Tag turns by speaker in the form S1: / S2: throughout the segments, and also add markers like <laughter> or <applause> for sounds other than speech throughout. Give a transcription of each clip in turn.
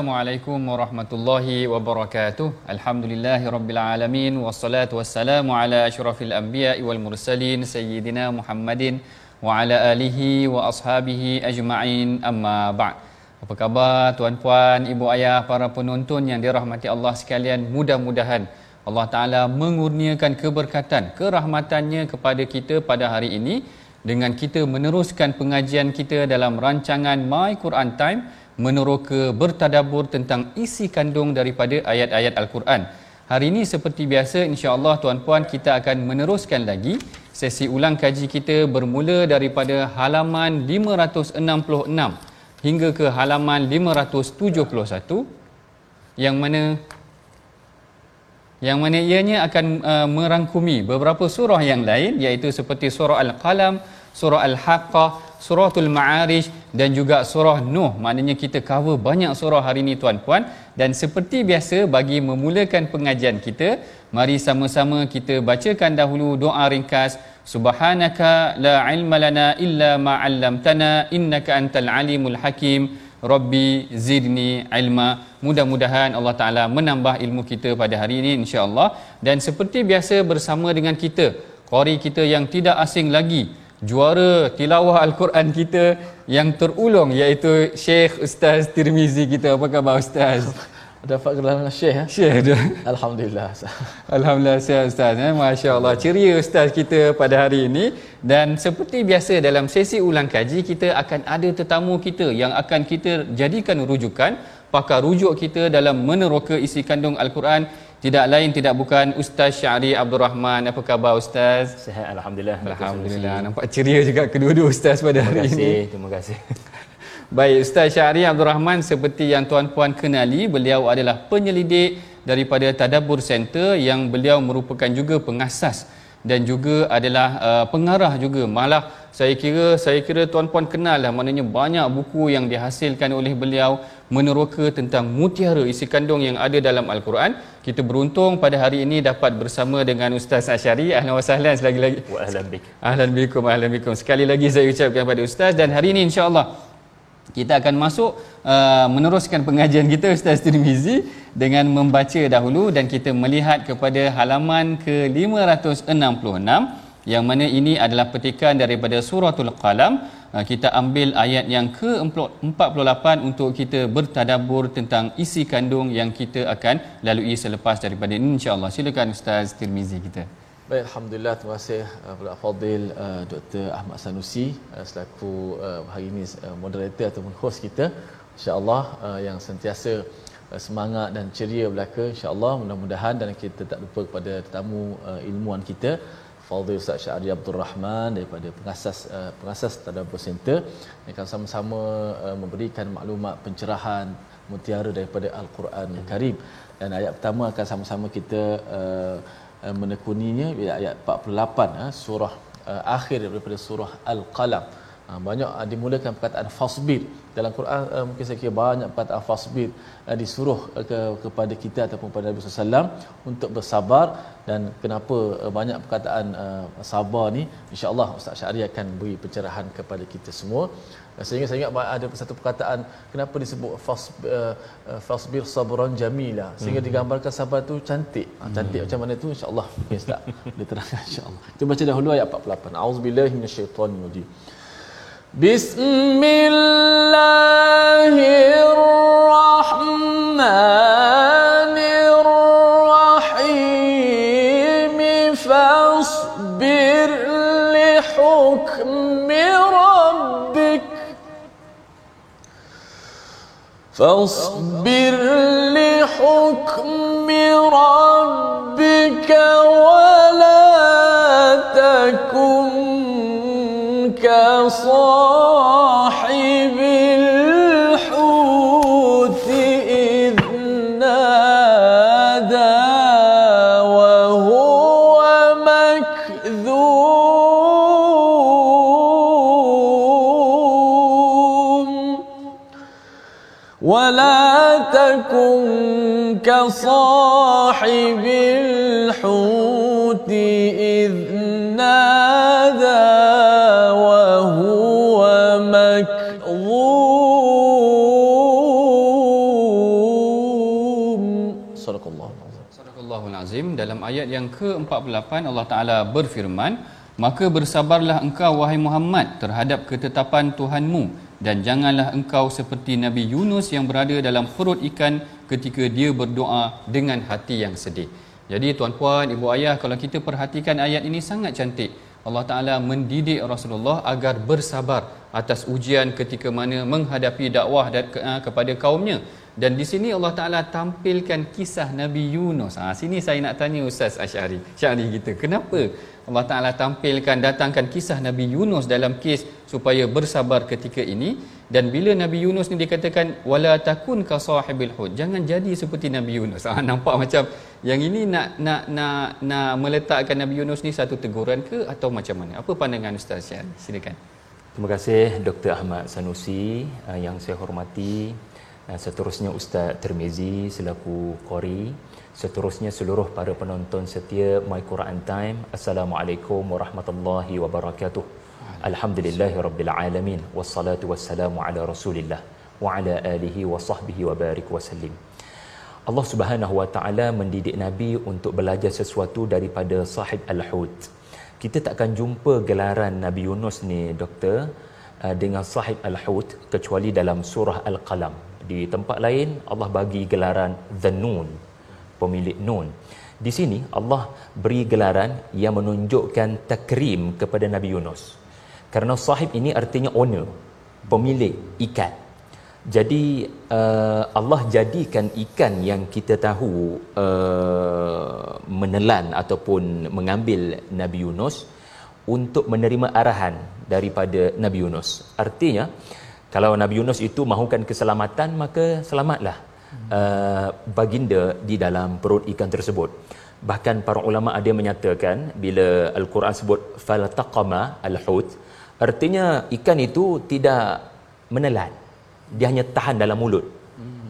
S1: Assalamualaikum warahmatullahi wabarakatuh. Alhamdulillahi rabbil alamin wassalatu wassalamu ala asyrafil anbiya'i wal mursalin sayyidina Muhammadin wa ala alihi wa ashabihi ajma'in amma ba'd. Apa khabar tuan-puan, ibu ayah, para penonton yang dirahmati Allah sekalian? Mudah-mudahan Allah Taala mengurniakan keberkatan, kerahmatannya kepada kita pada hari ini dengan kita meneruskan pengajian kita dalam rancangan My Quran Time meneroka bertadabur tentang isi kandung daripada ayat-ayat Al-Quran. Hari ini seperti biasa insya-Allah tuan-puan kita akan meneruskan lagi sesi ulang kaji kita bermula daripada halaman 566 hingga ke halaman 571 yang mana yang mana ianya akan uh, merangkumi beberapa surah yang lain iaitu seperti surah Al-Qalam, surah Al-Haqqah, suratul Ma'arij dan juga surah Nuh. Maknanya kita cover banyak surah hari ini tuan-puan dan seperti biasa bagi memulakan pengajian kita, mari sama-sama kita bacakan dahulu doa ringkas Subhanaka la ilma lana illa ma 'allamtana innaka antal alimul hakim. Rabbi zidni ilma. Mudah-mudahan Allah Taala menambah ilmu kita pada hari ini insya-Allah dan seperti biasa bersama dengan kita qari kita yang tidak asing lagi juara tilawah al-Quran kita yang terulung iaitu Syekh Ustaz Tirmizi kita. Apa khabar Ustaz? <laughs>
S2: Dapat gelar Syekh ya?
S1: Syekh dia.
S2: Alhamdulillah.
S1: Alhamdulillah sihat Ustaz. Eh? Masya Allah. Ceria Ustaz kita pada hari ini. Dan seperti biasa dalam sesi ulang kaji, kita akan ada tetamu kita yang akan kita jadikan rujukan. Pakar rujuk kita dalam meneroka isi kandung Al-Quran. Tidak lain tidak bukan Ustaz Syari Abdul Rahman. Apa khabar Ustaz?
S3: Sihat Alhamdulillah.
S1: Alhamdulillah. Nampak ceria juga kedua-dua Ustaz pada hari
S3: Terima
S1: ini.
S3: kasih. Terima kasih. <laughs>
S1: Baik, Ustaz Syahri Abdul Rahman seperti yang tuan-puan kenali, beliau adalah penyelidik daripada Tadabbur Center yang beliau merupakan juga pengasas dan juga adalah uh, pengarah juga. Malah saya kira saya kira tuan-puan kenal lah maknanya banyak buku yang dihasilkan oleh beliau meneroka tentang mutiara isi kandung yang ada dalam Al-Quran. Kita beruntung pada hari ini dapat bersama dengan Ustaz Asyari. Ahlan wa sahlan selagi lagi.
S3: Wa ahlan bik.
S1: Ahlan bikum, ahlan bikum. Sekali lagi saya ucapkan kepada Ustaz dan hari ini insya-Allah kita akan masuk uh, meneruskan pengajian kita Ustaz Tirmizi dengan membaca dahulu dan kita melihat kepada halaman ke-566 yang mana ini adalah petikan daripada suratul qalam. Uh, kita ambil ayat yang ke-48 untuk kita bertadabbur tentang isi kandung yang kita akan lalui selepas daripada ini insya-Allah. Silakan Ustaz Tirmizi kita.
S2: Baik, Alhamdulillah. Terima kasih Pula Fadil uh, Dr. Ahmad Sanusi selaku hari ini moderator ataupun host kita. InsyaAllah yang sentiasa semangat dan ceria belaka insyaAllah. Mudah-mudahan dan kita tak lupa kepada tetamu ilmuwan kita Fadil Ustaz Syahri Abdul Rahman daripada pengasas uh, pengasas Tadabbur Center yang akan sama-sama uh, memberikan maklumat pencerahan mutiara daripada Al-Quran Karim. Dan ayat pertama akan sama-sama kita uh, menekuninya ayat 48 uh, surah uh, akhir daripada surah Al-Qalam Ha, banyak uh, dimulakan perkataan fasbir dalam Quran uh, mungkin saya kira banyak perkataan fasbir uh, disuruh uh, ke, kepada kita ataupun kepada Nabi SAW untuk bersabar dan kenapa uh, banyak perkataan uh, sabar ni insya-Allah Ustaz Syahri akan beri pencerahan kepada kita semua. Uh, sehingga saya ingat ada satu perkataan kenapa disebut fas uh, fasbir sabran jamila? Sehingga hmm. digambarkan sabar tu cantik. Ha, cantik hmm. macam mana tu insya-Allah. Mungkin Ustaz. <laughs> Boleh terangkan insya-Allah. Kita baca dahulu ayat 48 auzubillahi minasyaitonir بسم الله الرحمن الرحيم فاصبر لحكم ربك فاصبر لحكم ربك كصاحب الحوت إذ نادى وهو مكذوم ولا تكن كصاحب
S1: ke-48 Allah Taala berfirman maka bersabarlah engkau wahai Muhammad terhadap ketetapan Tuhanmu dan janganlah engkau seperti Nabi Yunus yang berada dalam perut ikan ketika dia berdoa dengan hati yang sedih. Jadi tuan-puan, ibu ayah kalau kita perhatikan ayat ini sangat cantik. Allah Taala mendidik Rasulullah agar bersabar atas ujian ketika mana menghadapi dakwah dan uh, kepada kaumnya. Dan di sini Allah Taala tampilkan kisah Nabi Yunus. Ha sini saya nak tanya Ustaz Asy'ari. Syari kita, kenapa Allah Taala tampilkan datangkan kisah Nabi Yunus dalam kes supaya bersabar ketika ini dan bila Nabi Yunus ni dikatakan wala takun ka sahibil hud jangan jadi seperti Nabi Yunus ha, <laughs> nampak macam yang ini nak nak nak nak meletakkan Nabi Yunus ni satu teguran ke atau macam mana apa pandangan Ustaz Syan silakan
S3: Terima kasih Dr. Ahmad Sanusi uh, yang saya hormati. Uh, seterusnya Ustaz Termizi selaku qori. Seterusnya seluruh para penonton setia My Quran Time. Assalamualaikum warahmatullahi wabarakatuh. Alhamdulillahirabbil alamin. Wassalatu wassalamu ala Rasulillah wa ala alihi wa sahbihi wa barik wa sallim. Allah Subhanahu wa taala mendidik nabi untuk belajar sesuatu daripada sahib al-hut kita takkan jumpa gelaran Nabi Yunus ni doktor uh, dengan sahib al-hut kecuali dalam surah al-qalam. Di tempat lain Allah bagi gelaran the nun pemilik nun di sini Allah beri gelaran yang menunjukkan takrim kepada Nabi Yunus. Kerana sahib ini artinya owner pemilik ikan jadi uh, Allah jadikan ikan yang kita tahu uh, menelan ataupun mengambil Nabi Yunus untuk menerima arahan daripada Nabi Yunus. Artinya kalau Nabi Yunus itu mahukan keselamatan maka selamatlah uh, baginda di dalam perut ikan tersebut. Bahkan para ulama ada menyatakan bila Al-Quran sebut faltaqama al-hut artinya ikan itu tidak menelan dia hanya tahan dalam mulut.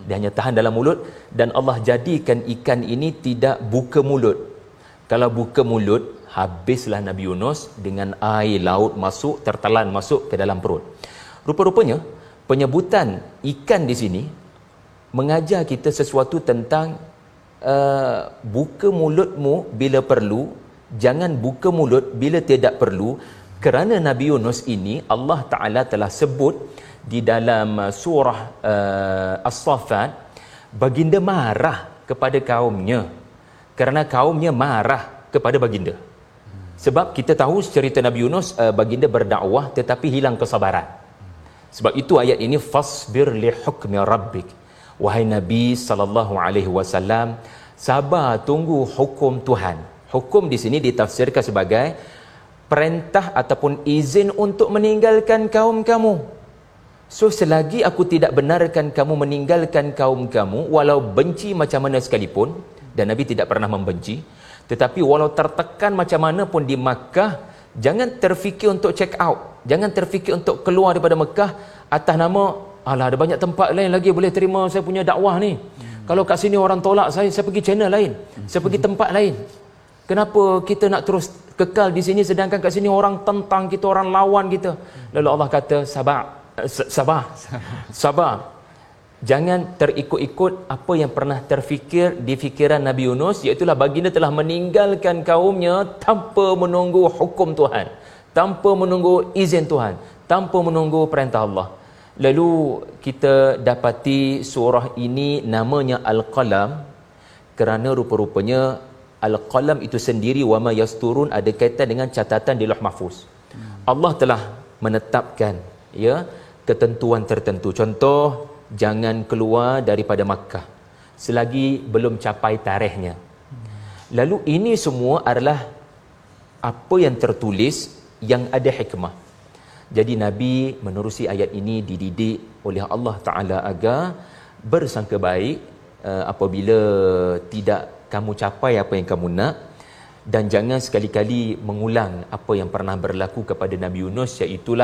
S3: Dia hanya tahan dalam mulut dan Allah jadikan ikan ini tidak buka mulut. Kalau buka mulut habislah Nabi Yunus dengan air laut masuk tertelan masuk ke dalam perut. Rupa-rupanya penyebutan ikan di sini mengajar kita sesuatu tentang uh, buka mulutmu bila perlu jangan buka mulut bila tidak perlu. Kerana Nabi Yunus ini Allah Taala telah sebut di dalam uh, surah uh, As-Saffat baginda marah kepada kaumnya. Kerana kaumnya marah kepada baginda. Sebab kita tahu cerita Nabi Yunus uh, baginda berdakwah tetapi hilang kesabaran. Sebab itu ayat ini fasbir li hukmi rabbik. Wahai nabi sallallahu alaihi wasallam sabar tunggu hukum Tuhan. Hukum di sini ditafsirkan sebagai perintah ataupun izin untuk meninggalkan kaum kamu So selagi aku tidak benarkan kamu meninggalkan kaum kamu walau benci macam mana sekalipun dan Nabi tidak pernah membenci tetapi walau tertekan macam mana pun di Makkah jangan terfikir untuk check out Jangan terfikir untuk keluar daripada Mekah atas nama alah ada banyak tempat lain lagi boleh terima saya punya dakwah ni. Hmm. Kalau kat sini orang tolak saya, saya pergi channel lain. Hmm. Saya pergi tempat lain. Kenapa kita nak terus kekal di sini sedangkan kat sini orang tentang kita, orang lawan kita. Lalu Allah kata sabar. Eh, sabar. Sabar. Jangan terikut-ikut apa yang pernah terfikir di fikiran Nabi Yunus iaitu baginda telah meninggalkan kaumnya tanpa menunggu hukum Tuhan, tanpa menunggu izin Tuhan, tanpa menunggu perintah Allah. Lalu kita dapati surah ini namanya Al-Qalam kerana rupa-rupanya Al-Qalam itu sendiri wama yasturun ada kaitan dengan catatan di Lauh Mahfuz. Allah telah menetapkan ya ketentuan tertentu. Contoh jangan keluar daripada Makkah selagi belum capai tarikhnya. Lalu ini semua adalah apa yang tertulis yang ada hikmah. Jadi Nabi menerusi ayat ini dididik oleh Allah Taala agar bersangka baik uh, apabila tidak kamu capai apa yang kamu nak dan jangan sekali-kali mengulang apa yang pernah berlaku kepada Nabi Yunus iaitu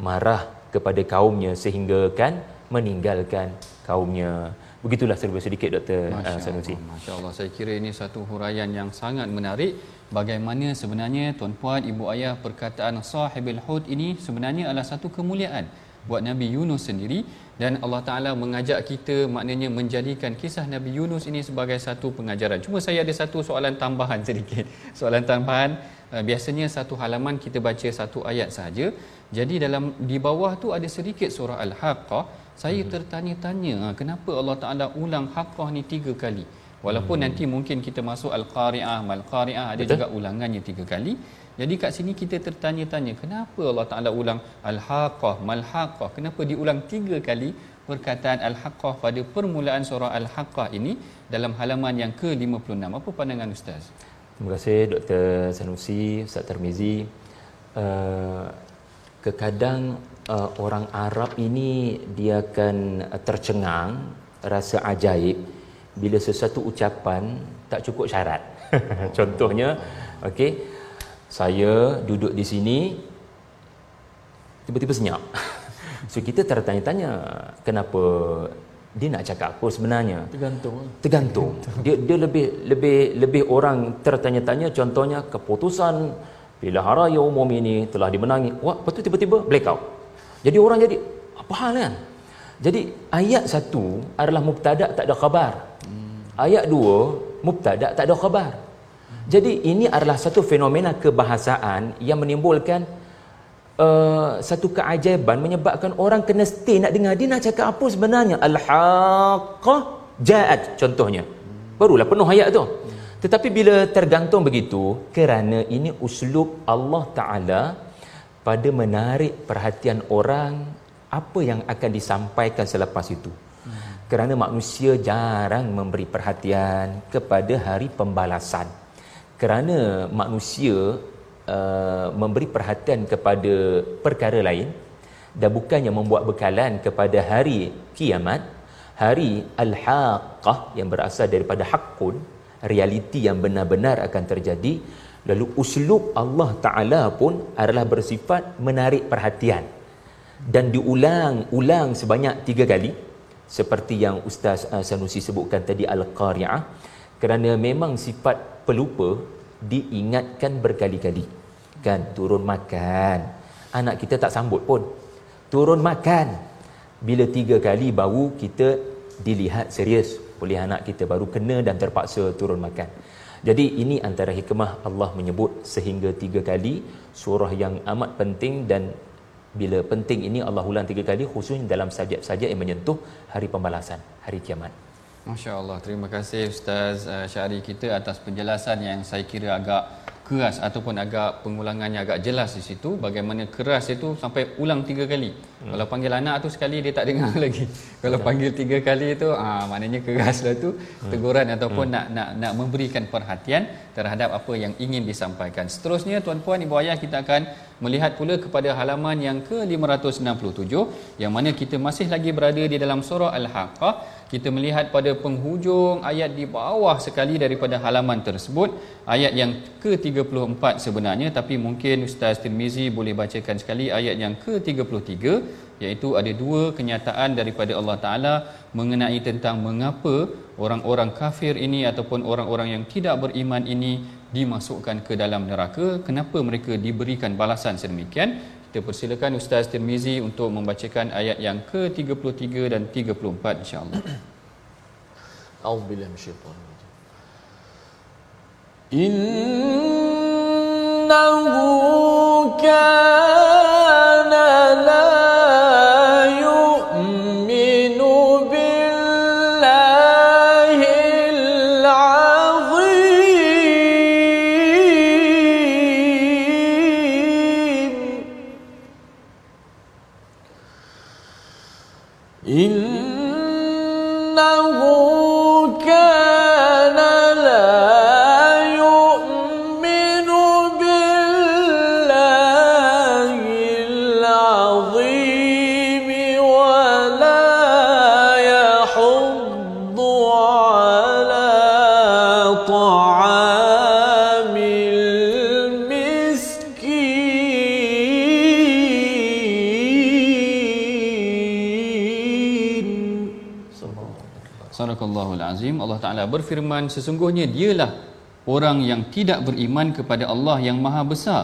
S3: marah kepada kaumnya sehingga kan meninggalkan kaumnya. Begitulah serba sedikit Dr. Uh, Masya Sanusi.
S1: Allah, Masya Allah. Saya kira ini satu huraian yang sangat menarik. Bagaimana sebenarnya tuan-puan, ibu ayah perkataan sahibil hud ini sebenarnya adalah satu kemuliaan buat Nabi Yunus sendiri dan Allah Taala mengajak kita maknanya menjadikan kisah Nabi Yunus ini sebagai satu pengajaran. Cuma saya ada satu soalan tambahan sedikit. <laughs> Soalan tambahan uh, biasanya satu halaman kita baca satu ayat saja. Jadi dalam di bawah tu ada sedikit surah Al-Haqqah. Saya hmm. tertanya-tanya ah, kenapa Allah Taala ulang Haqqah ni tiga kali. Walaupun hmm. nanti mungkin kita masuk Al-Qari'ah, Mal-Qari'ah ada Betul? juga ulangannya tiga kali. Jadi kat sini kita tertanya-tanya kenapa Allah Taala ulang Al-Haqqah, Mal-Haqqah? Kenapa diulang tiga kali perkataan Al-Haqqah pada permulaan surah Al-Haqqah ini dalam halaman yang ke-56? Apa pandangan ustaz?
S3: Terima kasih Dr. Sanusi, Ustaz Termizi. Uh, kekadang uh, orang Arab ini dia akan tercengang rasa ajaib bila sesuatu ucapan tak cukup syarat. <laughs> Contohnya, okey, saya duduk di sini tiba-tiba senyap. <laughs> So kita tertanya-tanya kenapa dia nak cakap apa sebenarnya?
S2: Tergantung.
S3: Tergantung. Dia dia lebih lebih lebih orang tertanya-tanya contohnya keputusan pilihan raya umum ini telah dimenangi. Wah, tu tiba-tiba blackout. Jadi orang jadi apa hal kan? Jadi ayat satu adalah mubtada tak ada khabar. Hmm. Ayat dua mubtada tak ada khabar. Jadi ini adalah satu fenomena kebahasaan yang menimbulkan uh, satu keajaiban menyebabkan orang kena stay nak dengar dia nak cakap apa sebenarnya al-haqqah ja'at contohnya. Barulah penuh ayat tu. Tetapi bila tergantung begitu kerana ini uslub Allah Taala pada menarik perhatian orang apa yang akan disampaikan selepas itu. Kerana manusia jarang memberi perhatian kepada hari pembalasan kerana manusia uh, memberi perhatian kepada perkara lain dan bukannya membuat bekalan kepada hari kiamat hari al-haqqah yang berasal daripada haqqun realiti yang benar-benar akan terjadi. Lalu uslub Allah Ta'ala pun adalah bersifat menarik perhatian dan diulang-ulang sebanyak tiga kali. Seperti yang Ustaz uh, Sanusi sebutkan tadi Al-Qari'ah. Kerana memang sifat pelupa diingatkan berkali-kali. Kan turun makan. Anak kita tak sambut pun. Turun makan. Bila tiga kali baru kita dilihat serius oleh anak kita. Baru kena dan terpaksa turun makan. Jadi ini antara hikmah Allah menyebut sehingga tiga kali surah yang amat penting dan bila penting ini Allah ulang tiga kali khususnya dalam sajak-sajak yang menyentuh hari pembalasan hari kiamat
S1: Masya Allah, terima kasih Ustaz uh, Syari kita atas penjelasan yang saya kira agak keras ataupun agak pengulangannya agak jelas di situ. Bagaimana keras itu sampai ulang tiga kali. Hmm. kalau panggil anak tu sekali dia tak dengar <laughs> lagi. Kalau panggil tiga kali itu ah maknanya keraslah tu. Hmm. teguran ataupun hmm. nak nak nak memberikan perhatian terhadap apa yang ingin disampaikan. Seterusnya tuan-puan ibu ayah kita akan melihat pula kepada halaman yang ke-567 yang mana kita masih lagi berada di dalam surah al-haqqah kita melihat pada penghujung ayat di bawah sekali daripada halaman tersebut ayat yang ke-34 sebenarnya tapi mungkin Ustaz Tirmizi boleh bacakan sekali ayat yang ke-33 iaitu ada dua kenyataan daripada Allah Taala mengenai tentang mengapa orang-orang kafir ini ataupun orang-orang yang tidak beriman ini dimasukkan ke dalam neraka kenapa mereka diberikan balasan sedemikian kita persilakan Ustaz Tirmizi untuk membacakan ayat yang ke-33 dan 34 insya-Allah.
S2: A'udzubillahi minasyaitanir rajim.
S4: Innahu kana
S1: Sadaqallahul Azim. Allah Taala berfirman sesungguhnya dialah orang yang tidak beriman kepada Allah yang Maha Besar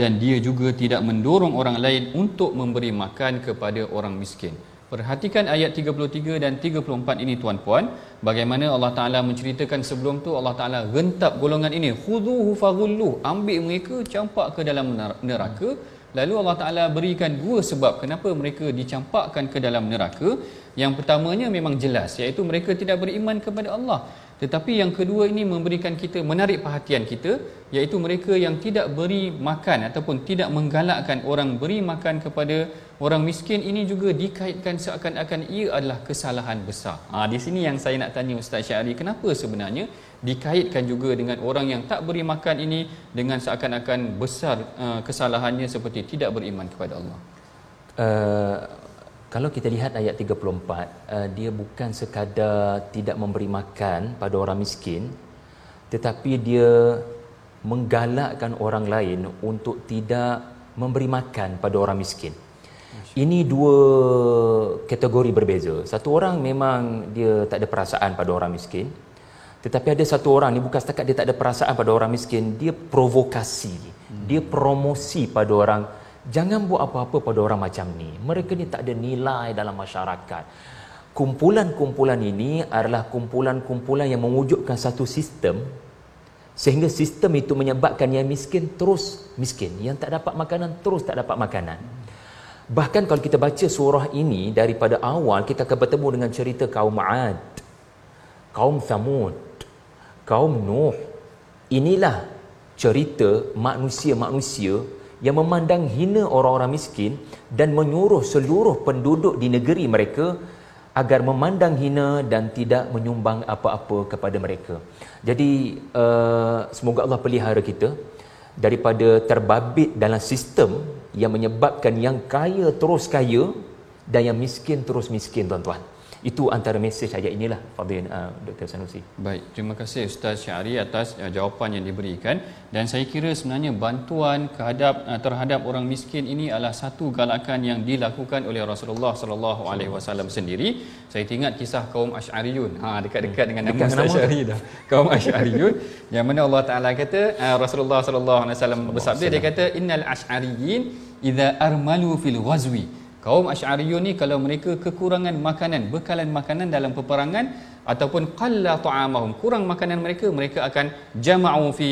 S1: dan dia juga tidak mendorong orang lain untuk memberi makan kepada orang miskin. Perhatikan ayat 33 dan 34 ini tuan-puan, bagaimana Allah Taala menceritakan sebelum tu Allah Taala rentap golongan ini, khuduhu faghullu, ambil mereka campak ke dalam neraka. Lalu Allah Taala berikan dua sebab kenapa mereka dicampakkan ke dalam neraka. Yang pertamanya memang jelas iaitu mereka tidak beriman kepada Allah. Tetapi yang kedua ini memberikan kita menarik perhatian kita iaitu mereka yang tidak beri makan ataupun tidak menggalakkan orang beri makan kepada orang miskin ini juga dikaitkan seakan-akan ia adalah kesalahan besar. Ha, di sini yang saya nak tanya Ustaz Syari, kenapa sebenarnya dikaitkan juga dengan orang yang tak beri makan ini dengan seakan-akan besar uh, kesalahannya seperti tidak beriman kepada Allah.
S3: Uh, kalau kita lihat ayat 34 uh, dia bukan sekadar tidak memberi makan pada orang miskin tetapi dia menggalakkan orang lain untuk tidak memberi makan pada orang miskin. Ini dua kategori berbeza. Satu orang memang dia tak ada perasaan pada orang miskin tetapi ada satu orang ni bukan setakat dia tak ada perasaan pada orang miskin dia provokasi dia promosi pada orang Jangan buat apa-apa pada orang macam ni. Mereka ni tak ada nilai dalam masyarakat. Kumpulan-kumpulan ini adalah kumpulan-kumpulan yang mewujudkan satu sistem sehingga sistem itu menyebabkan yang miskin terus miskin, yang tak dapat makanan terus tak dapat makanan. Bahkan kalau kita baca surah ini daripada awal kita akan bertemu dengan cerita kaum 'Ad, kaum Thamud, kaum Nuh. Inilah cerita manusia-manusia yang memandang hina orang-orang miskin dan menyuruh seluruh penduduk di negeri mereka agar memandang hina dan tidak menyumbang apa-apa kepada mereka. Jadi uh, semoga Allah pelihara kita daripada terbabit dalam sistem yang menyebabkan yang kaya terus kaya dan yang miskin terus miskin tuan-tuan. Itu antara mesej ayat inilah Fadil uh, Dr. Sanusi.
S1: Baik, terima kasih Ustaz Syari atas uh, jawapan yang diberikan dan saya kira sebenarnya bantuan kehadap uh, terhadap orang miskin ini adalah satu galakan yang dilakukan oleh Rasulullah sallallahu alaihi wasallam sendiri. Saya ingat kisah kaum Asy'ariyun. Ha dekat-dekat dengan nama Ustaz Syari dah. Kaum Asy'ariyun yang mana Allah Taala kata uh, Rasulullah sallallahu alaihi wasallam bersabda dia kata innal asy'ariyin idza armalu fil ghazwi Kaum Asy'ariyun ni kalau mereka kekurangan makanan, bekalan makanan dalam peperangan ataupun qalla ta'amahum, kurang makanan mereka, mereka akan jama'u fi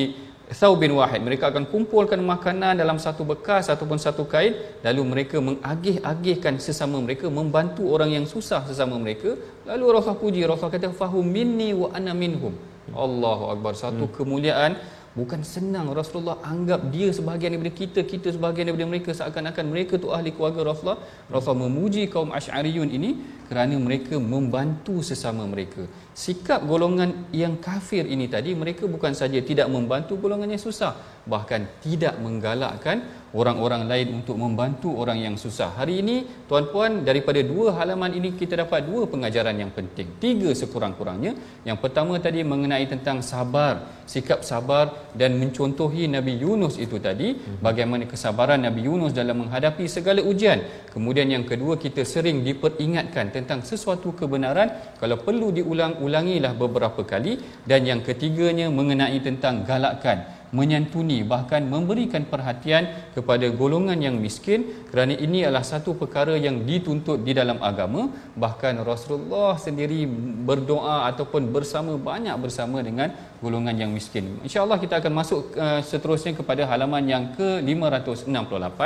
S1: thawbin wahid. Mereka akan kumpulkan makanan dalam satu bekas ataupun satu kain lalu mereka mengagih-agihkan sesama mereka, membantu orang yang susah sesama mereka. Lalu Rasulullah puji, Rasulullah kata fahum minni wa ana minhum. Allahu akbar. Satu hmm. kemuliaan Bukan senang Rasulullah anggap dia sebahagian daripada kita, kita sebahagian daripada mereka seakan-akan mereka tu ahli keluarga Rasulullah. Rasulullah memuji kaum Asy'ariyun ini kerana mereka membantu sesama mereka. Sikap golongan yang kafir ini tadi mereka bukan saja tidak membantu golongan yang susah, bahkan tidak menggalakkan orang-orang lain untuk membantu orang yang susah. Hari ini tuan-puan daripada dua halaman ini kita dapat dua pengajaran yang penting. Tiga sekurang-kurangnya. Yang pertama tadi mengenai tentang sabar, sikap sabar dan mencontohi Nabi Yunus itu tadi bagaimana kesabaran Nabi Yunus dalam menghadapi segala ujian. Kemudian yang kedua kita sering diperingatkan tentang sesuatu kebenaran kalau perlu diulang-ulangilah beberapa kali dan yang ketiganya mengenai tentang galakkan menyantuni bahkan memberikan perhatian kepada golongan yang miskin. Kerana ini adalah satu perkara yang dituntut di dalam agama. Bahkan Rasulullah sendiri berdoa ataupun bersama banyak bersama dengan golongan yang miskin. Insyaallah kita akan masuk uh, seterusnya kepada halaman yang ke-568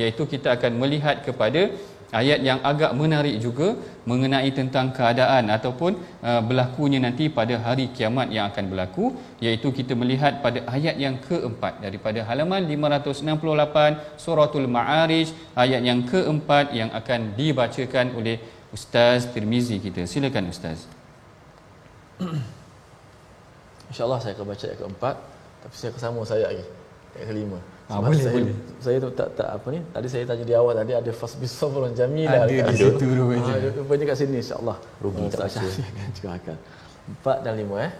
S1: iaitu kita akan melihat kepada ayat yang agak menarik juga mengenai tentang keadaan ataupun uh, berlakunya nanti pada hari kiamat yang akan berlaku iaitu kita melihat pada ayat yang keempat daripada halaman 568 suratul ma'arij ayat yang keempat yang akan dibacakan oleh Ustaz Tirmizi kita. Silakan Ustaz. <clears throat>
S2: InsyaAllah saya akan baca ayat keempat Tapi saya akan sama saya lagi Ayat kelima
S1: Ah, boleh,
S2: saya,
S1: boleh.
S2: Saya tu tak, tak apa ni Tadi saya tanya di awal tadi Ada fasbis sabrun jamila
S1: Ada
S2: kat
S1: di situ rupanya.
S2: Ah, Rupanya kat sini insyaAllah
S3: Rugi
S2: Ah,
S3: tak
S2: Ustaz
S3: baca.
S2: Syafiq akan curahkan Empat dan lima eh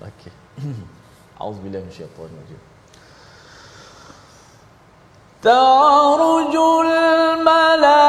S2: Okey <clears throat> Auzubillah minasyaitanir
S4: تعرج الملائكة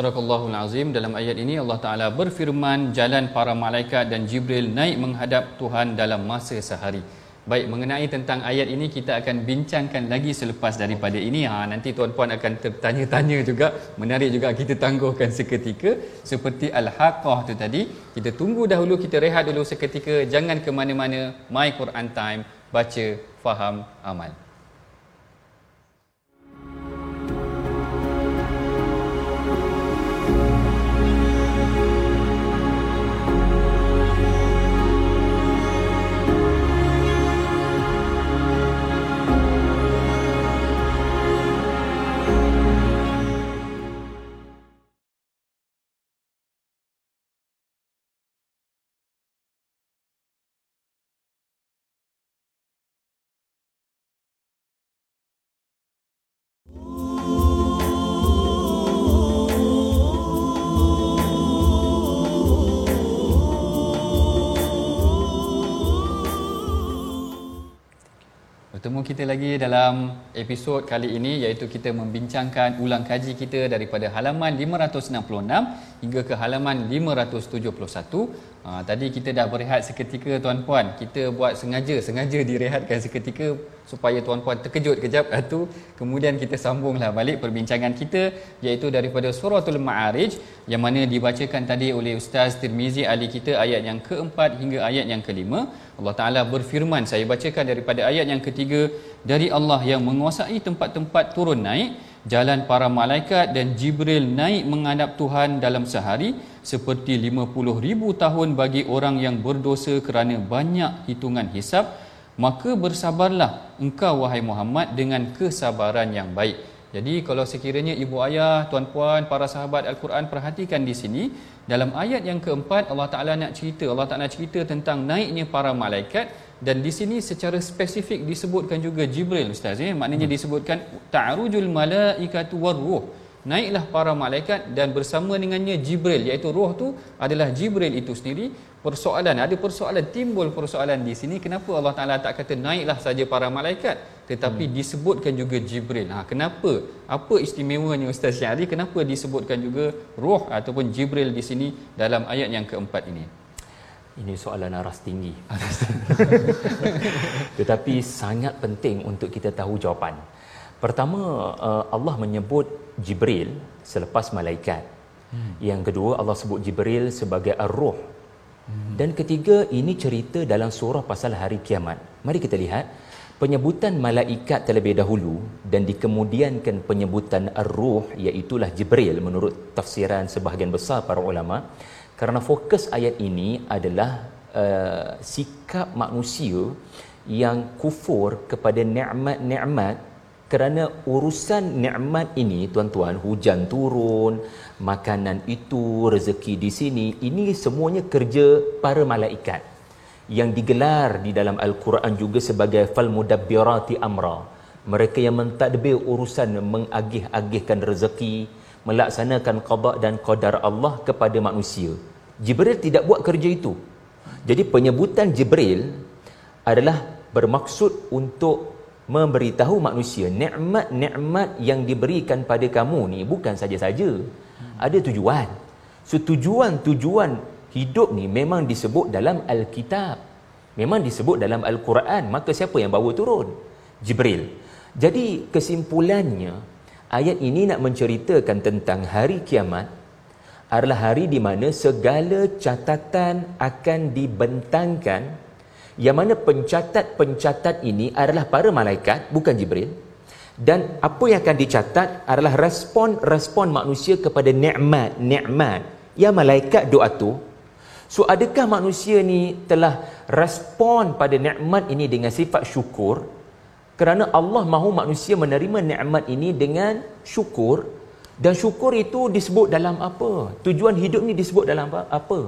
S1: Sadaqallahul Azim dalam ayat ini Allah Taala berfirman jalan para malaikat dan Jibril naik menghadap Tuhan dalam masa sehari. Baik mengenai tentang ayat ini kita akan bincangkan lagi selepas daripada ini. Ha nanti tuan-puan akan tertanya-tanya juga, menarik juga kita tangguhkan seketika seperti Al-Haqqah tu tadi. Kita tunggu dahulu kita rehat dulu seketika jangan ke mana-mana. My Quran Time baca, faham, amal. Bertemu kita lagi dalam episod kali ini iaitu kita membincangkan ulang kaji kita daripada halaman 566 hingga ke halaman 571. Ha, tadi kita dah berehat seketika tuan-puan. Kita buat sengaja, sengaja direhatkan seketika supaya tuan-puan terkejut kejap <laughs> itu kemudian kita sambunglah balik perbincangan kita iaitu daripada suratul ma'arij yang mana dibacakan tadi oleh Ustaz Tirmizi Ali kita ayat yang keempat hingga ayat yang kelima Allah Ta'ala berfirman saya bacakan daripada ayat yang ketiga dari Allah yang menguasai tempat-tempat turun naik jalan para malaikat dan Jibril naik menghadap Tuhan dalam sehari seperti 50 ribu tahun bagi orang yang berdosa kerana banyak hitungan hisap maka bersabarlah engkau wahai Muhammad dengan kesabaran yang baik. Jadi kalau sekiranya ibu ayah, tuan-puan, para sahabat Al-Quran perhatikan di sini dalam ayat yang keempat Allah Taala nak cerita, Allah Taala cerita tentang naiknya para malaikat dan di sini secara spesifik disebutkan juga Jibril ustaz ya. Maknanya disebutkan ta'rujul malaikatu warruh. Naiklah para malaikat dan bersama dengannya Jibril iaitu roh tu adalah Jibril itu sendiri. Persoalan ada persoalan timbul persoalan di sini kenapa Allah Taala tak kata naiklah saja para malaikat tetapi hmm. disebutkan juga Jibril. Ha kenapa? Apa istimewanya Ustaz Syari kenapa disebutkan juga roh ataupun Jibril di sini dalam ayat yang keempat ini?
S3: Ini soalan aras tinggi. <laughs> <laughs> Tetapi sangat penting untuk kita tahu jawapan. Pertama, uh, Allah menyebut Jibril selepas malaikat. Hmm. Yang kedua, Allah sebut Jibril sebagai ar-ruh. Dan ketiga, ini cerita dalam surah pasal hari kiamat. Mari kita lihat penyebutan malaikat terlebih dahulu dan dikemudiankan penyebutan ar-ruh iaitu Jibril menurut tafsiran sebahagian besar para ulama kerana fokus ayat ini adalah uh, sikap manusia yang kufur kepada nikmat-nikmat kerana urusan nikmat ini tuan-tuan hujan turun makanan itu rezeki di sini ini semuanya kerja para malaikat yang digelar di dalam al-Quran juga sebagai fal mudabbirati amra. Mereka yang mentadbir urusan mengagih-agihkan rezeki melaksanakan qada dan qadar Allah kepada manusia. Jibril tidak buat kerja itu. Jadi penyebutan Jibril adalah bermaksud untuk memberitahu manusia nikmat-nikmat yang diberikan pada kamu ni bukan saja-saja. Ada tujuan. So tujuan-tujuan hidup ni memang disebut dalam al-kitab. Memang disebut dalam al-Quran. Maka siapa yang bawa turun? Jibril. Jadi kesimpulannya ayat ini nak menceritakan tentang hari kiamat adalah hari di mana segala catatan akan dibentangkan yang mana pencatat-pencatat ini adalah para malaikat bukan Jibril. Dan apa yang akan dicatat adalah respon-respon manusia kepada nikmat nikmat yang malaikat doa tu. So adakah manusia ni telah respon pada nikmat ini dengan sifat syukur kerana Allah mahu manusia menerima nikmat ini dengan syukur dan syukur itu disebut dalam apa tujuan hidup ni disebut dalam apa,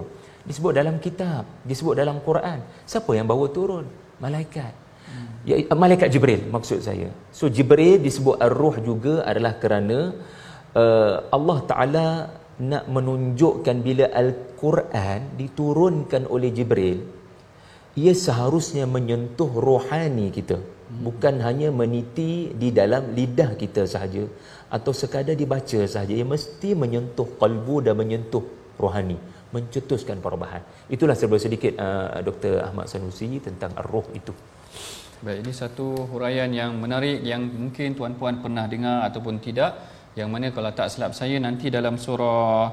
S3: disebut dalam kitab, disebut dalam Quran. Siapa yang bawa turun? Malaikat. Ya, malaikat Jibril maksud saya. So Jibril disebut ar-ruh juga adalah kerana uh, Allah Taala nak menunjukkan bila al-Quran diturunkan oleh Jibril ia seharusnya menyentuh rohani kita. Bukan hanya meniti di dalam lidah kita sahaja atau sekadar dibaca sahaja ia mesti menyentuh kalbu dan menyentuh rohani mencetuskan perubahan. Itulah serba sedikit uh, Dr. Ahmad Sanusi tentang roh itu.
S1: Baik, ini satu huraian yang menarik yang mungkin tuan-puan pernah dengar ataupun tidak. Yang mana kalau tak silap saya nanti dalam surah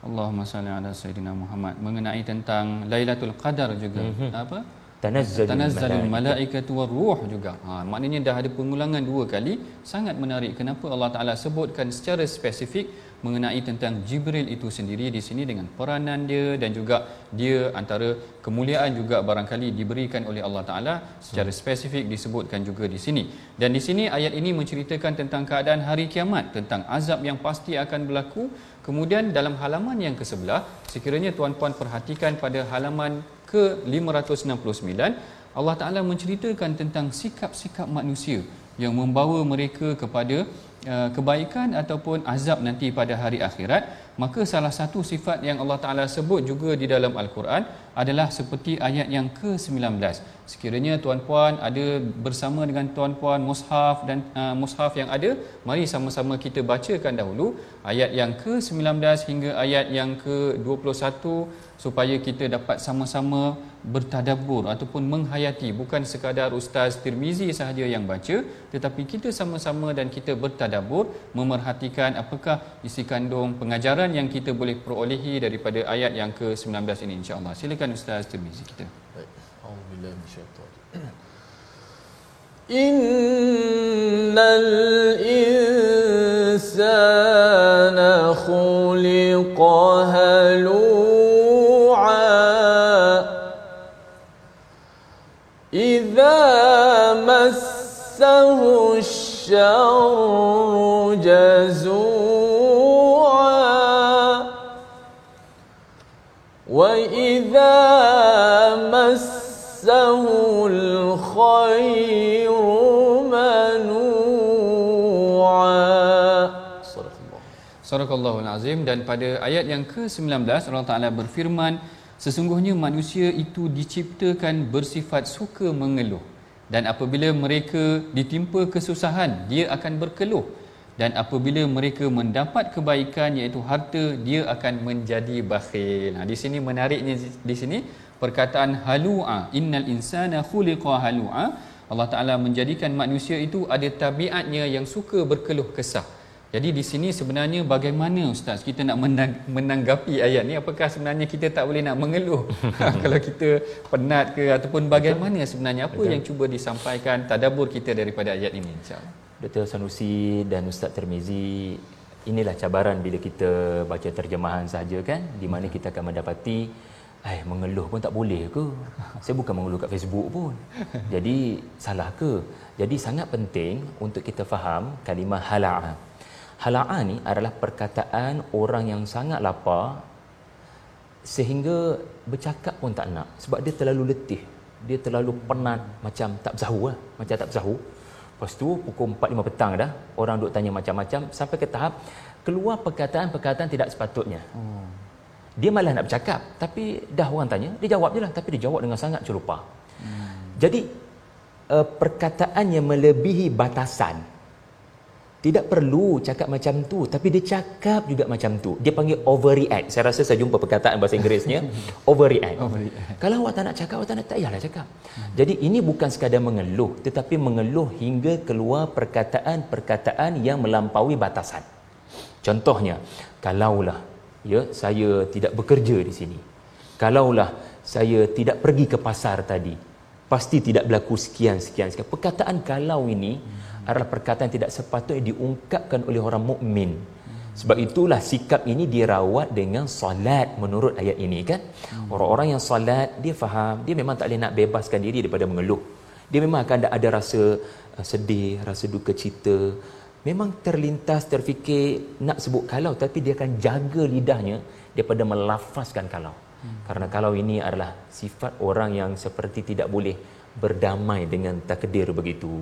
S1: Allahumma salli ala Sayyidina Muhammad mengenai tentang Lailatul Qadar juga. Mm-hmm. Apa? Tanazzalul malaikatu waruh juga. Ha, maknanya dah ada pengulangan dua kali. Sangat menarik kenapa Allah Taala sebutkan secara spesifik mengenai tentang Jibril itu sendiri di sini dengan peranan dia dan juga dia antara kemuliaan juga barangkali diberikan oleh Allah Taala secara spesifik disebutkan juga di sini. Dan di sini ayat ini menceritakan tentang keadaan hari kiamat, tentang azab yang pasti akan berlaku. Kemudian dalam halaman yang ke-11, sekiranya tuan-puan perhatikan pada halaman ke-569, Allah Taala menceritakan tentang sikap-sikap manusia yang membawa mereka kepada Uh, kebaikan ataupun azab nanti pada hari akhirat maka salah satu sifat yang Allah Taala sebut juga di dalam al-Quran adalah seperti ayat yang ke-19 sekiranya tuan-puan ada bersama dengan tuan-puan mushaf dan uh, mushaf yang ada mari sama-sama kita bacakan dahulu ayat yang ke-19 hingga ayat yang ke-21 supaya kita dapat sama-sama bertadabbur ataupun menghayati. Bukan sekadar ustaz Tirmizi sahaja yang baca tetapi kita sama-sama dan kita bertadabbur memerhatikan apakah isi kandung pengajaran yang kita boleh perolehi daripada ayat yang ke-19 ini insya-Allah. Silakan ustaz Tirmizi kita. Baik. Auzubillahi minasyaitanir <clears throat>
S4: innal insana khuliqa
S1: Sarakallahul Azim. Dan pada ayat yang ke-19 Allah Taala berfirman sesungguhnya manusia itu diciptakan bersifat suka mengeluh. Dan apabila mereka ditimpa kesusahan dia akan berkeluh. Dan apabila mereka mendapat kebaikan iaitu harta dia akan menjadi bakhil. Nah di sini menariknya di sini perkataan halua. Innal insana khuliqa halua. Allah Taala menjadikan manusia itu ada tabiatnya yang suka berkeluh kesah. Jadi di sini sebenarnya bagaimana ustaz kita nak menang, menanggapi ayat ni apakah sebenarnya kita tak boleh nak mengeluh <laughs> kalau kita penat ke ataupun bagaimana sebenarnya apa Betul. yang cuba disampaikan tadabbur kita daripada ayat ini insyaallah.
S3: Dr. Sanusi dan Ustaz Termizi inilah cabaran bila kita baca terjemahan saja kan di mana kita akan mendapati Eh, mengeluh pun tak boleh ke? Saya bukan mengeluh kat Facebook pun. Jadi, salah ke? Jadi, sangat penting untuk kita faham kalimah hala'a. Hala'a ni adalah perkataan orang yang sangat lapar sehingga bercakap pun tak nak. Sebab dia terlalu letih. Dia terlalu penat macam tak bersahu lah. Macam tak bersahu. Lepas tu, pukul 4-5 petang dah. Orang duk tanya macam-macam. Sampai ke tahap, keluar perkataan-perkataan tidak sepatutnya. Hmm dia malah nak bercakap tapi dah orang tanya dia jawab je lah tapi dia jawab dengan sangat celupa hmm. jadi uh, perkataan yang melebihi batasan tidak perlu cakap macam tu tapi dia cakap juga macam tu. Dia panggil overreact. Saya rasa saya jumpa perkataan bahasa Inggerisnya <laughs> overreact. overreact. Kalau awak tak nak cakap awak tak nak tak payahlah cakap. Hmm. jadi ini bukan sekadar mengeluh tetapi mengeluh hingga keluar perkataan-perkataan yang melampaui batasan. Contohnya kalaulah ya saya tidak bekerja di sini. Kalaulah saya tidak pergi ke pasar tadi pasti tidak berlaku sekian sekian sekian perkataan kalau ini adalah perkataan tidak sepatutnya diungkapkan oleh orang mukmin. Sebab itulah sikap ini dirawat dengan solat menurut ayat ini kan? Orang-orang yang solat dia faham dia memang tak boleh nak bebaskan diri daripada mengeluh. Dia memang akan ada rasa uh, sedih rasa duka cita. Memang terlintas terfikir nak sebut kalau tapi dia akan jaga lidahnya daripada melafazkan kalau. Karena kalau ini adalah sifat orang yang seperti tidak boleh berdamai dengan takdir begitu.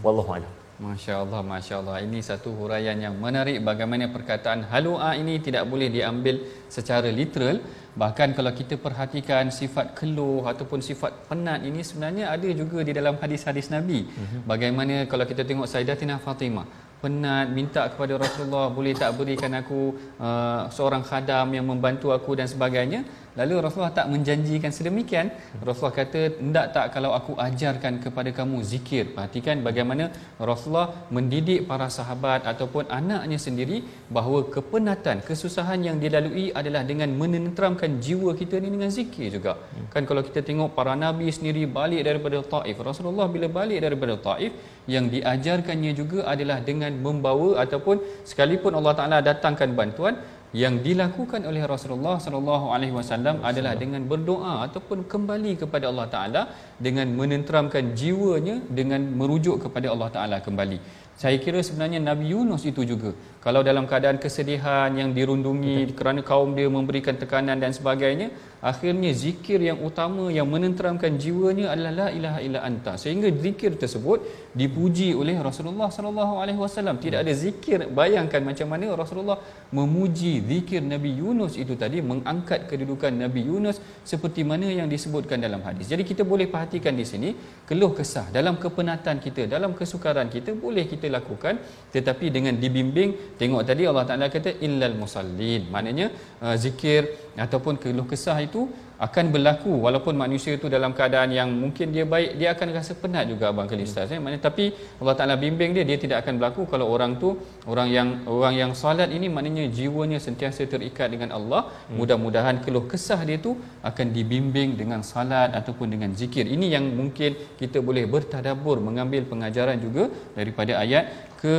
S3: Wallahu a'lam
S1: Masya Allah, Masya Allah. Ini satu huraian yang menarik bagaimana perkataan halua ini tidak boleh diambil secara literal. Bahkan kalau kita perhatikan sifat keluh ataupun sifat penat ini sebenarnya ada juga di dalam hadis-hadis Nabi. Mhm. Bagaimana kalau kita tengok Sayyidatina Fatimah penat minta kepada Rasulullah boleh tak berikan aku uh, seorang khadam yang membantu aku dan sebagainya lalu Rasulullah tak menjanjikan sedemikian. Rasulullah kata hendak tak kalau aku ajarkan kepada kamu zikir? Perhatikan bagaimana Rasulullah mendidik para sahabat ataupun anaknya sendiri bahawa kepenatan kesusahan yang dilalui adalah dengan menenteramkan jiwa kita ni dengan zikir juga. Hmm. kan kalau kita tengok para nabi sendiri balik daripada Taif Rasulullah bila balik daripada Taif yang diajarkannya juga adalah dengan membawa ataupun sekalipun Allah Taala datangkan bantuan yang dilakukan oleh Rasulullah sallallahu alaihi wasallam adalah dengan berdoa ataupun kembali kepada Allah Taala dengan menenteramkan jiwanya dengan merujuk kepada Allah Taala kembali. Saya kira sebenarnya Nabi Yunus itu juga kalau dalam keadaan kesedihan yang dirundungi Betul. kerana kaum dia memberikan tekanan dan sebagainya akhirnya zikir yang utama yang menenteramkan jiwanya adalah la ilaha illa anta. Sehingga zikir tersebut dipuji oleh Rasulullah sallallahu alaihi wasallam. Tidak ada zikir bayangkan macam mana Rasulullah memuji zikir Nabi Yunus itu tadi mengangkat kedudukan Nabi Yunus seperti mana yang disebutkan dalam hadis. Jadi kita boleh perhatikan di sini keluh kesah dalam kepenatan kita dalam kesukaran kita boleh kita lakukan tetapi dengan dibimbing tengok tadi Allah Taala kata illal musallin. Maknanya uh, zikir ataupun keluh kesah itu akan berlaku walaupun manusia itu dalam keadaan yang mungkin dia baik dia akan rasa penat juga abang kali ustaz ya maknanya tapi Allah Taala bimbing dia dia tidak akan berlaku kalau orang tu orang yang orang yang solat ini maknanya jiwanya sentiasa terikat dengan Allah. Hmm. mudah-mudahan keluh kesah dia tu akan dibimbing dengan salat ataupun dengan zikir. Ini yang mungkin kita boleh bertadabbur mengambil pengajaran juga daripada ayat ke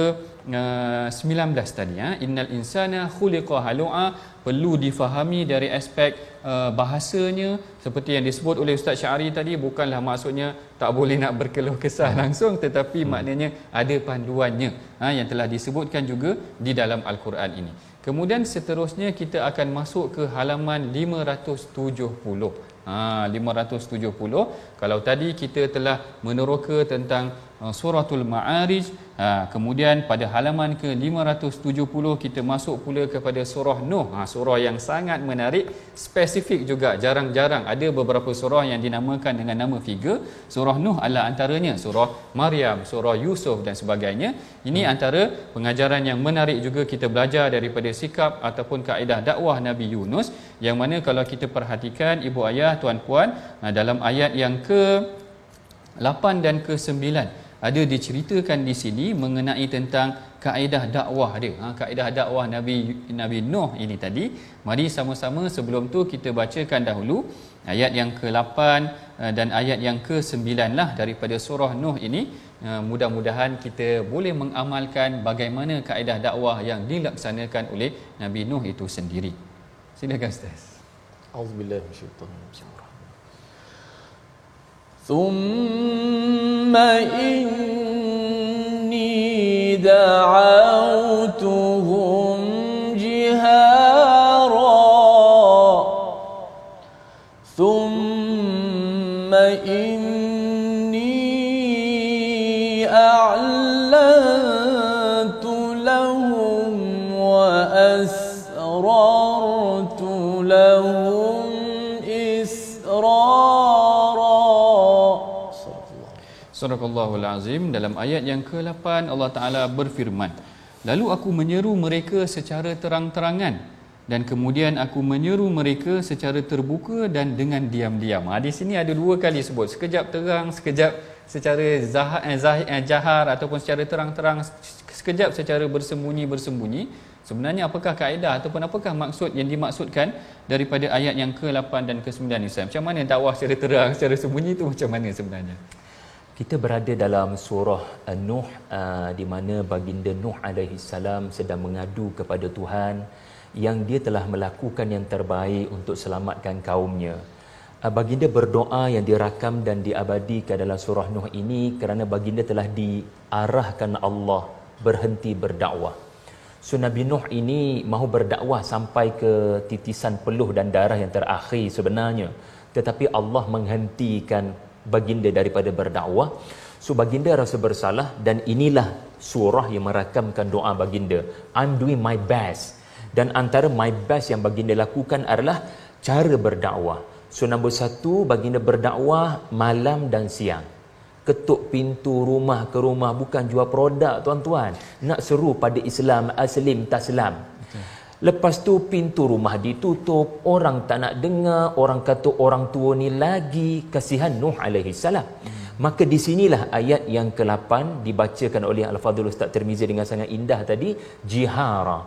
S1: uh, 19 tadi ya innal insana khuliqa halu'a perlu difahami dari aspek uh, bahasanya seperti yang disebut oleh Ustaz Syari tadi bukanlah maksudnya tak boleh nak berkeluh kesah hmm. langsung tetapi hmm. maknanya ada panduannya ha, yang telah disebutkan juga di dalam al-Quran ini. Kemudian seterusnya kita akan masuk ke halaman 570. Ha 570 kalau tadi kita telah meneroka tentang suratul ma'arij Ha, kemudian pada halaman ke 570 kita masuk pula kepada surah Nuh. Ha, surah yang sangat menarik, spesifik juga, jarang-jarang ada beberapa surah yang dinamakan dengan nama figure. Surah Nuh adalah antaranya surah Maryam, surah Yusuf dan sebagainya. Ini hmm. antara pengajaran yang menarik juga kita belajar daripada sikap ataupun kaedah dakwah Nabi Yunus yang mana kalau kita perhatikan ibu ayah tuan puan ha, dalam ayat yang ke 8 dan ke 9 ada diceritakan di sini mengenai tentang kaedah dakwah dia. Ha, kaedah dakwah Nabi Nabi Nuh ini tadi. Mari sama-sama sebelum tu kita bacakan dahulu ayat yang ke-8 uh, dan ayat yang ke-9 lah daripada surah Nuh ini. Uh, mudah-mudahan kita boleh mengamalkan bagaimana kaedah dakwah yang dilaksanakan oleh Nabi Nuh itu sendiri. Silakan Ustaz.
S2: Auzubillahi minasyaitanir
S4: ثم إني دعوتهم
S1: Surahul Azim dalam ayat yang ke-8 Allah Taala berfirman Lalu aku menyeru mereka secara terang-terangan dan kemudian aku menyeru mereka secara terbuka dan dengan diam-diam. Ha, di sini ada dua kali sebut. Sekejap terang, sekejap secara zahar, eh, zahir, eh, jahar ataupun secara terang-terang, sekejap secara bersembunyi-bersembunyi. Sebenarnya apakah kaedah ataupun apakah maksud yang dimaksudkan daripada ayat yang ke-8 dan ke-9 ni? Macam mana dakwah secara terang, secara sembunyi itu macam mana sebenarnya?
S3: Kita berada dalam surah Nuh uh, di mana baginda Nuh alaihi salam sedang mengadu kepada Tuhan yang dia telah melakukan yang terbaik untuk selamatkan kaumnya. Uh, baginda berdoa yang dirakam dan diabadikan dalam surah Nuh ini kerana baginda telah diarahkan Allah berhenti berdakwah. So Nabi Nuh ini mahu berdakwah sampai ke titisan peluh dan darah yang terakhir sebenarnya. Tetapi Allah menghentikan baginda daripada berdakwah. So baginda rasa bersalah dan inilah surah yang merakamkan doa baginda. I'm doing my best. Dan antara my best yang baginda lakukan adalah cara berdakwah. So nombor satu, baginda berdakwah malam dan siang. Ketuk pintu rumah ke rumah bukan jual produk tuan-tuan. Nak seru pada Islam aslim taslam. Lepas tu pintu rumah ditutup, orang tak nak dengar, orang kata orang tua ni lagi kasihan Nuh alaihi salam. Maka di sinilah ayat yang ke-8 dibacakan oleh Al-Fadhil Ustaz Tirmizi dengan sangat indah tadi, jihara.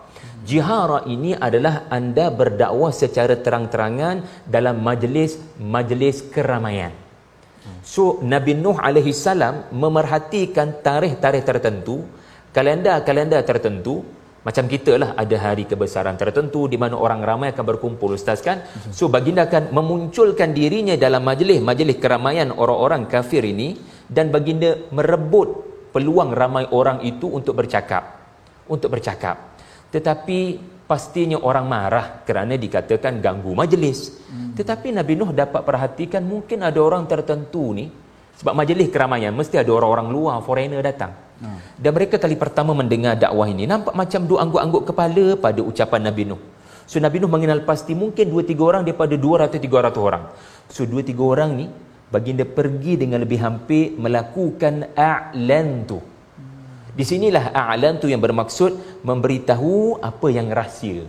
S3: Jihara ini adalah anda berdakwah secara terang-terangan dalam majlis-majlis keramaian. So Nabi Nuh alaihi salam memerhatikan tarikh-tarikh tertentu, kalender-kalender tertentu macam kita lah ada hari kebesaran tertentu di mana orang ramai akan berkumpul ustaz kan? So baginda akan memunculkan dirinya dalam majlis majlis keramaian orang-orang kafir ini dan baginda merebut peluang ramai orang itu untuk bercakap untuk bercakap. Tetapi pastinya orang marah kerana dikatakan ganggu majlis. Hmm. tetapi Nabi Nuh dapat perhatikan mungkin ada orang tertentu ni sebab majlis keramaian mesti ada orang-orang luar foreigner datang Hmm. Dan mereka kali pertama mendengar dakwah ini nampak macam dua angguk-angguk kepala pada ucapan Nabi Nuh. So Nabi Nuh mengenal pasti mungkin dua tiga orang daripada 200 300 orang. So dua tiga orang ni baginda pergi dengan lebih hampir melakukan a'lan tu. Di sinilah a'lan tu yang bermaksud memberitahu apa yang rahsia.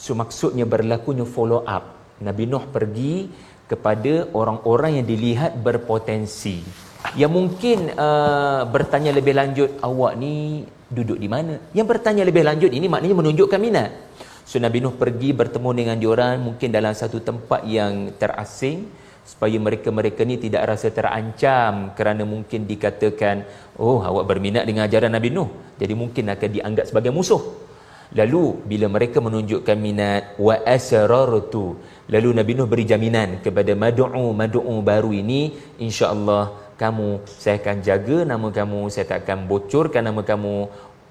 S3: So maksudnya berlakunya follow up. Nabi Nuh pergi kepada orang-orang yang dilihat berpotensi yang mungkin uh, bertanya lebih lanjut awak ni duduk di mana? Yang bertanya lebih lanjut ini maknanya menunjukkan minat. So Nabi Nuh pergi bertemu dengan diorang mungkin dalam satu tempat yang terasing supaya mereka-mereka ni tidak rasa terancam kerana mungkin dikatakan oh awak berminat dengan ajaran Nabi Nuh. Jadi mungkin akan dianggap sebagai musuh. Lalu bila mereka menunjukkan minat wa asrartu lalu Nabi Nuh beri jaminan kepada mad'u mad'u baru ini insya-Allah kamu saya akan jaga nama kamu saya tak akan bocorkan nama kamu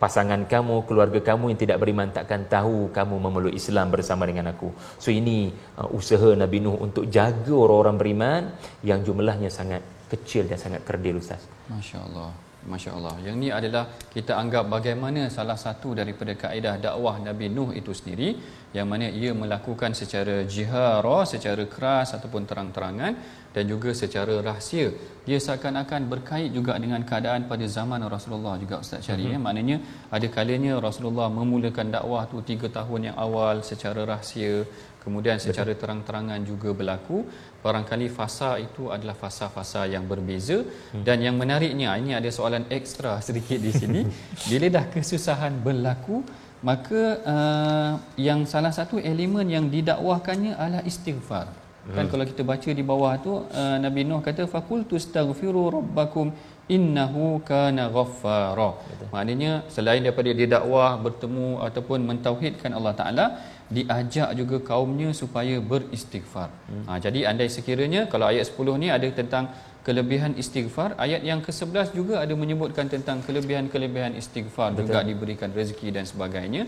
S3: pasangan kamu keluarga kamu yang tidak beriman takkan tahu kamu memeluk Islam bersama dengan aku. So ini uh, usaha Nabi Nuh untuk jaga orang-orang beriman yang jumlahnya sangat kecil dan sangat kerdil ustaz.
S1: masya-Allah Masya Allah. Yang ni adalah kita anggap bagaimana salah satu daripada kaedah dakwah Nabi Nuh itu sendiri yang mana ia melakukan secara jihara, secara keras ataupun terang-terangan dan juga secara rahsia. Dia seakan-akan berkait juga dengan keadaan pada zaman Rasulullah juga Ustaz Syari. Uh-huh. Ya. Maknanya ada kalanya Rasulullah memulakan dakwah tu tiga tahun yang awal secara rahsia kemudian secara terang-terangan juga berlaku barangkali fasa itu adalah fasa-fasa yang berbeza. Hmm. dan yang menariknya ini ada soalan ekstra sedikit di sini. <laughs> Bila dah kesusahan berlaku maka uh, yang salah satu elemen yang didakwahkannya adalah istighfar. Kan hmm. kalau kita baca di bawah tu uh, Nabi Nuh kata faqultu astaghfiru rabbakum innahu kana ghaffara. Maknanya selain daripada dia dakwah bertemu ataupun mentauhidkan Allah Taala diajak juga kaumnya supaya beristighfar. Hmm. Ha, jadi andai sekiranya kalau ayat 10 ni ada tentang kelebihan istighfar, ayat yang ke-11 juga ada menyebutkan tentang kelebihan-kelebihan istighfar Betul. juga diberikan rezeki dan sebagainya.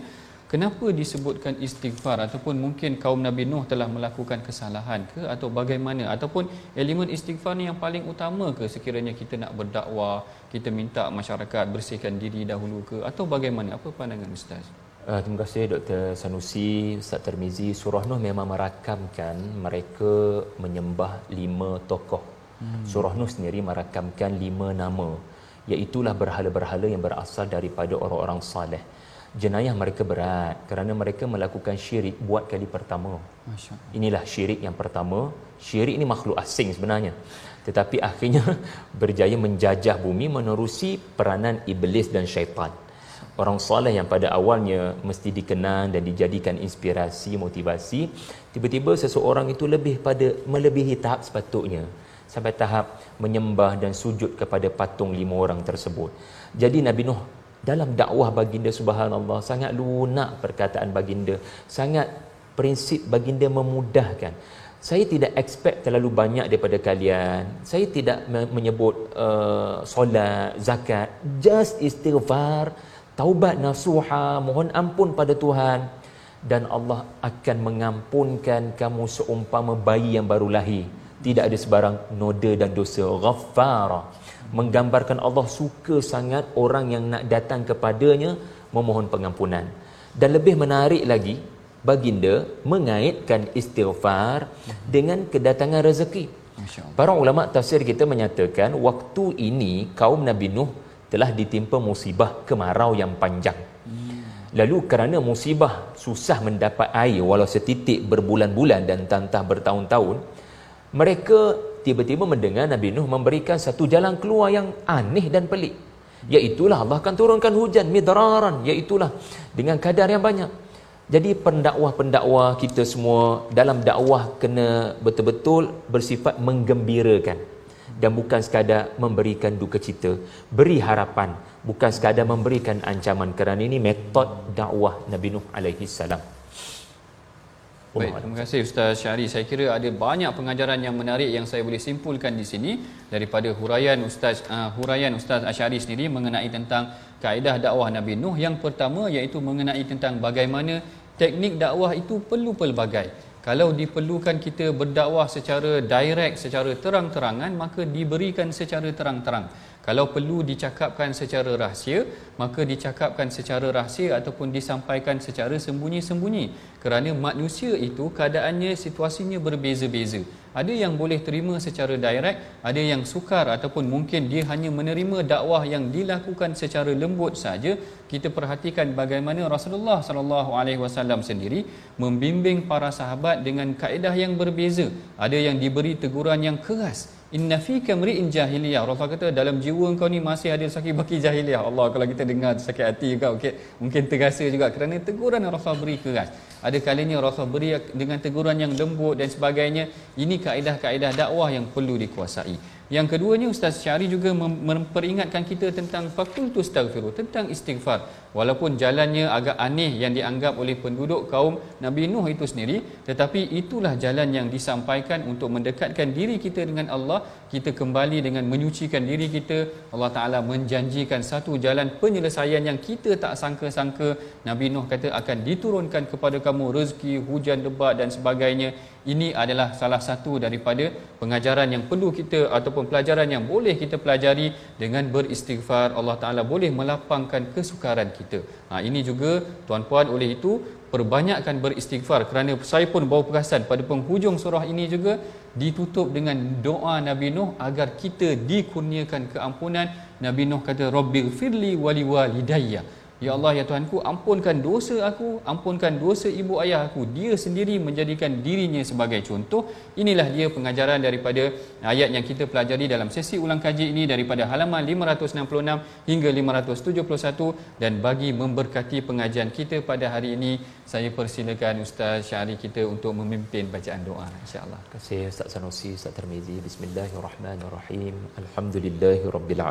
S1: Kenapa disebutkan istighfar ataupun mungkin kaum Nabi Nuh telah melakukan kesalahan ke atau bagaimana ataupun elemen istighfar ni yang paling utama ke sekiranya kita nak berdakwah, kita minta masyarakat bersihkan diri dahulu ke atau bagaimana? Apa pandangan ustaz?
S3: Uh, terima kasih Dr. Sanusi, Ustaz Termizi. Surah Nuh memang merakamkan mereka menyembah lima tokoh. Hmm. Surah Nuh sendiri merakamkan lima nama. Iaitulah berhala-berhala yang berasal daripada orang-orang saleh. Jenayah mereka berat kerana mereka melakukan syirik buat kali pertama. Inilah syirik yang pertama. Syirik ini makhluk asing sebenarnya. Tetapi akhirnya <laughs> berjaya menjajah bumi menerusi peranan iblis dan syaitan orang soleh yang pada awalnya mesti dikenang dan dijadikan inspirasi motivasi tiba-tiba seseorang itu lebih pada melebihi tahap sepatutnya sampai tahap menyembah dan sujud kepada patung lima orang tersebut. Jadi Nabi Nuh dalam dakwah baginda subhanallah sangat lunak perkataan baginda sangat prinsip baginda memudahkan. Saya tidak expect terlalu banyak daripada kalian. Saya tidak menyebut uh, solat zakat just istighfar taubat nasuha mohon ampun pada Tuhan. Dan Allah akan mengampunkan kamu seumpama bayi yang baru lahir. Tidak ada sebarang noda dan dosa. Ghaffara. Menggambarkan Allah suka sangat orang yang nak datang kepadanya memohon pengampunan. Dan lebih menarik lagi baginda mengaitkan istighfar dengan kedatangan rezeki. Para ulama tafsir kita menyatakan waktu ini kaum Nabi Nuh telah ditimpa musibah kemarau yang panjang. Lalu kerana musibah susah mendapat air walau setitik berbulan-bulan dan tantah bertahun-tahun, mereka tiba-tiba mendengar Nabi Nuh memberikan satu jalan keluar yang aneh dan pelik. Iaitulah Allah akan turunkan hujan midraran, iaitulah dengan kadar yang banyak. Jadi pendakwah-pendakwah kita semua dalam dakwah kena betul-betul bersifat menggembirakan dan bukan sekadar memberikan duka cita beri harapan bukan sekadar memberikan ancaman kerana ini metod dakwah Nabi Nuh alaihi salam
S1: Baik, terima kasih Ustaz Syari. Saya kira ada banyak pengajaran yang menarik yang saya boleh simpulkan di sini daripada huraian Ustaz uh, huraian Ustaz Asyari sendiri mengenai tentang kaedah dakwah Nabi Nuh. Yang pertama iaitu mengenai tentang bagaimana teknik dakwah itu perlu pelbagai. Kalau diperlukan kita berdakwah secara direct, secara terang-terangan, maka diberikan secara terang-terang. Kalau perlu dicakapkan secara rahsia, maka dicakapkan secara rahsia ataupun disampaikan secara sembunyi-sembunyi. Kerana manusia itu keadaannya, situasinya berbeza-beza. Ada yang boleh terima secara direct, ada yang sukar ataupun mungkin dia hanya menerima dakwah yang dilakukan secara lembut saja. Kita perhatikan bagaimana Rasulullah sallallahu alaihi wasallam sendiri membimbing para sahabat dengan kaedah yang berbeza. Ada yang diberi teguran yang keras, Inna fika mri'in jahiliyah. Rasulullah kata dalam jiwa kau ni masih ada sakit baki jahiliyah. Allah kalau kita dengar sakit hati juga okay. mungkin terasa juga kerana teguran Rasulullah beri keras. Ada kalinya Rasulullah beri dengan teguran yang lembut dan sebagainya. Ini kaedah-kaedah dakwah yang perlu dikuasai. Yang keduanya Ustaz Syari juga memperingatkan kita tentang fakultus astaghfiru, tentang istighfar. Walaupun jalannya agak aneh yang dianggap oleh penduduk kaum Nabi Nuh itu sendiri, tetapi itulah jalan yang disampaikan untuk mendekatkan diri kita dengan Allah, kita kembali dengan menyucikan diri kita. Allah Taala menjanjikan satu jalan penyelesaian yang kita tak sangka-sangka. Nabi Nuh kata akan diturunkan kepada kamu rezeki, hujan lebat dan sebagainya ini adalah salah satu daripada pengajaran yang perlu kita ataupun pelajaran yang boleh kita pelajari dengan beristighfar Allah Taala boleh melapangkan kesukaran kita. Ha ini juga tuan-puan oleh itu perbanyakkan beristighfar kerana saya pun bawa perasan pada penghujung surah ini juga ditutup dengan doa Nabi Nuh agar kita dikurniakan keampunan. Nabi Nuh kata rabbighfirli wali walidayya Ya Allah ya Tuhanku ampunkan dosa aku, ampunkan dosa ibu ayah aku. Dia sendiri menjadikan dirinya sebagai contoh. Inilah dia pengajaran daripada ayat yang kita pelajari dalam sesi ulang kaji ini daripada halaman 566 hingga 571 dan bagi memberkati pengajian kita pada hari ini saya persilakan Ustaz Syari kita untuk memimpin bacaan doa insya-Allah.
S3: Terima kasih Ustaz Sanusi, Ustaz Termizi. Bismillahirrahmanirrahim. Alhamdulillahirabbil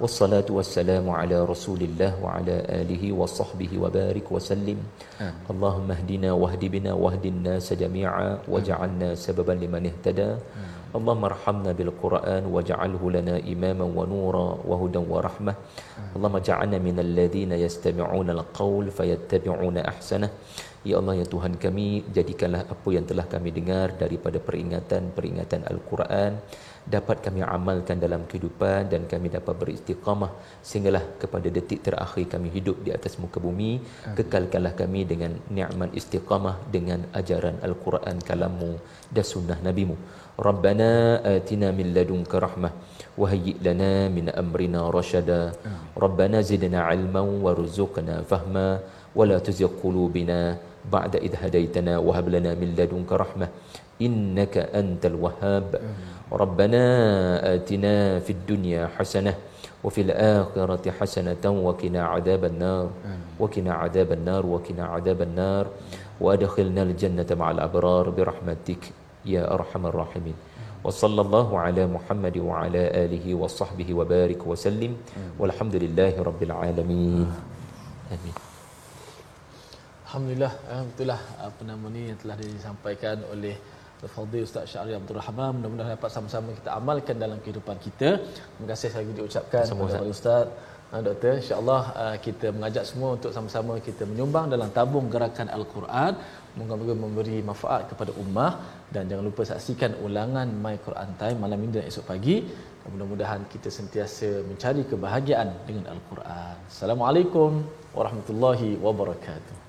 S3: والصلاة والسلام على رسول الله وعلى آله وصحبه وبارك وسلم آه. اللهم اهدنا واهد بنا واهد الناس جميعا واجعلنا سببا لمن اهتدى آه. اللهم ارحمنا بالقرآن واجعله لنا إماما ونورا وهدى ورحمة آه. اللهم اجعلنا من الذين يستمعون القول فيتبعون أحسنه Ya Allah ya Tuhan kami jadikanlah apa yang telah kami dengar daripada peringatan-peringatan Al-Quran dapat kami amalkan dalam kehidupan dan kami dapat beristiqamah sehinggalah kepada detik terakhir kami hidup di atas muka bumi kekalkanlah kami dengan nikmat istiqamah dengan ajaran al-Quran kalammu dan sunnah nabimu. Rabbana atina min ladunka rahmah wa hayyi lana min amrina rashada. Rabbana zidna ilman warzuqna fahma wa la tuzigh qulubina ba'da idh hadaytana wa hab lana min ladunka rahmah innaka antal wahhab ربنا آتنا في الدنيا حسنة وفي الآخرة حسنة وقنا عذاب النار. وقنا عذاب النار وقنا عذاب النار. وأدخلنا الجنة مع الأبرار برحمتك يا أرحم الراحمين. وصلى الله على محمد وعلى آله وصحبه وبارك وسلم. والحمد لله رب العالمين. آمين.
S2: Alhamdulillah, betul lah apa nama ni yang telah disampaikan oleh Fadil Ustaz Syahri Abdul Rahman mudah-mudahan dapat sama-sama kita amalkan dalam kehidupan kita. Terima kasih sekali lagi diucapkan kepada Ustaz. Ha, doktor, insya-Allah uh, kita mengajak semua untuk sama-sama kita menyumbang dalam tabung gerakan Al-Quran. Moga-moga memberi manfaat kepada ummah dan jangan lupa saksikan ulangan My Quran Time malam ini dan esok pagi. Mudah-mudahan kita sentiasa mencari kebahagiaan dengan Al-Quran. Assalamualaikum warahmatullahi wabarakatuh.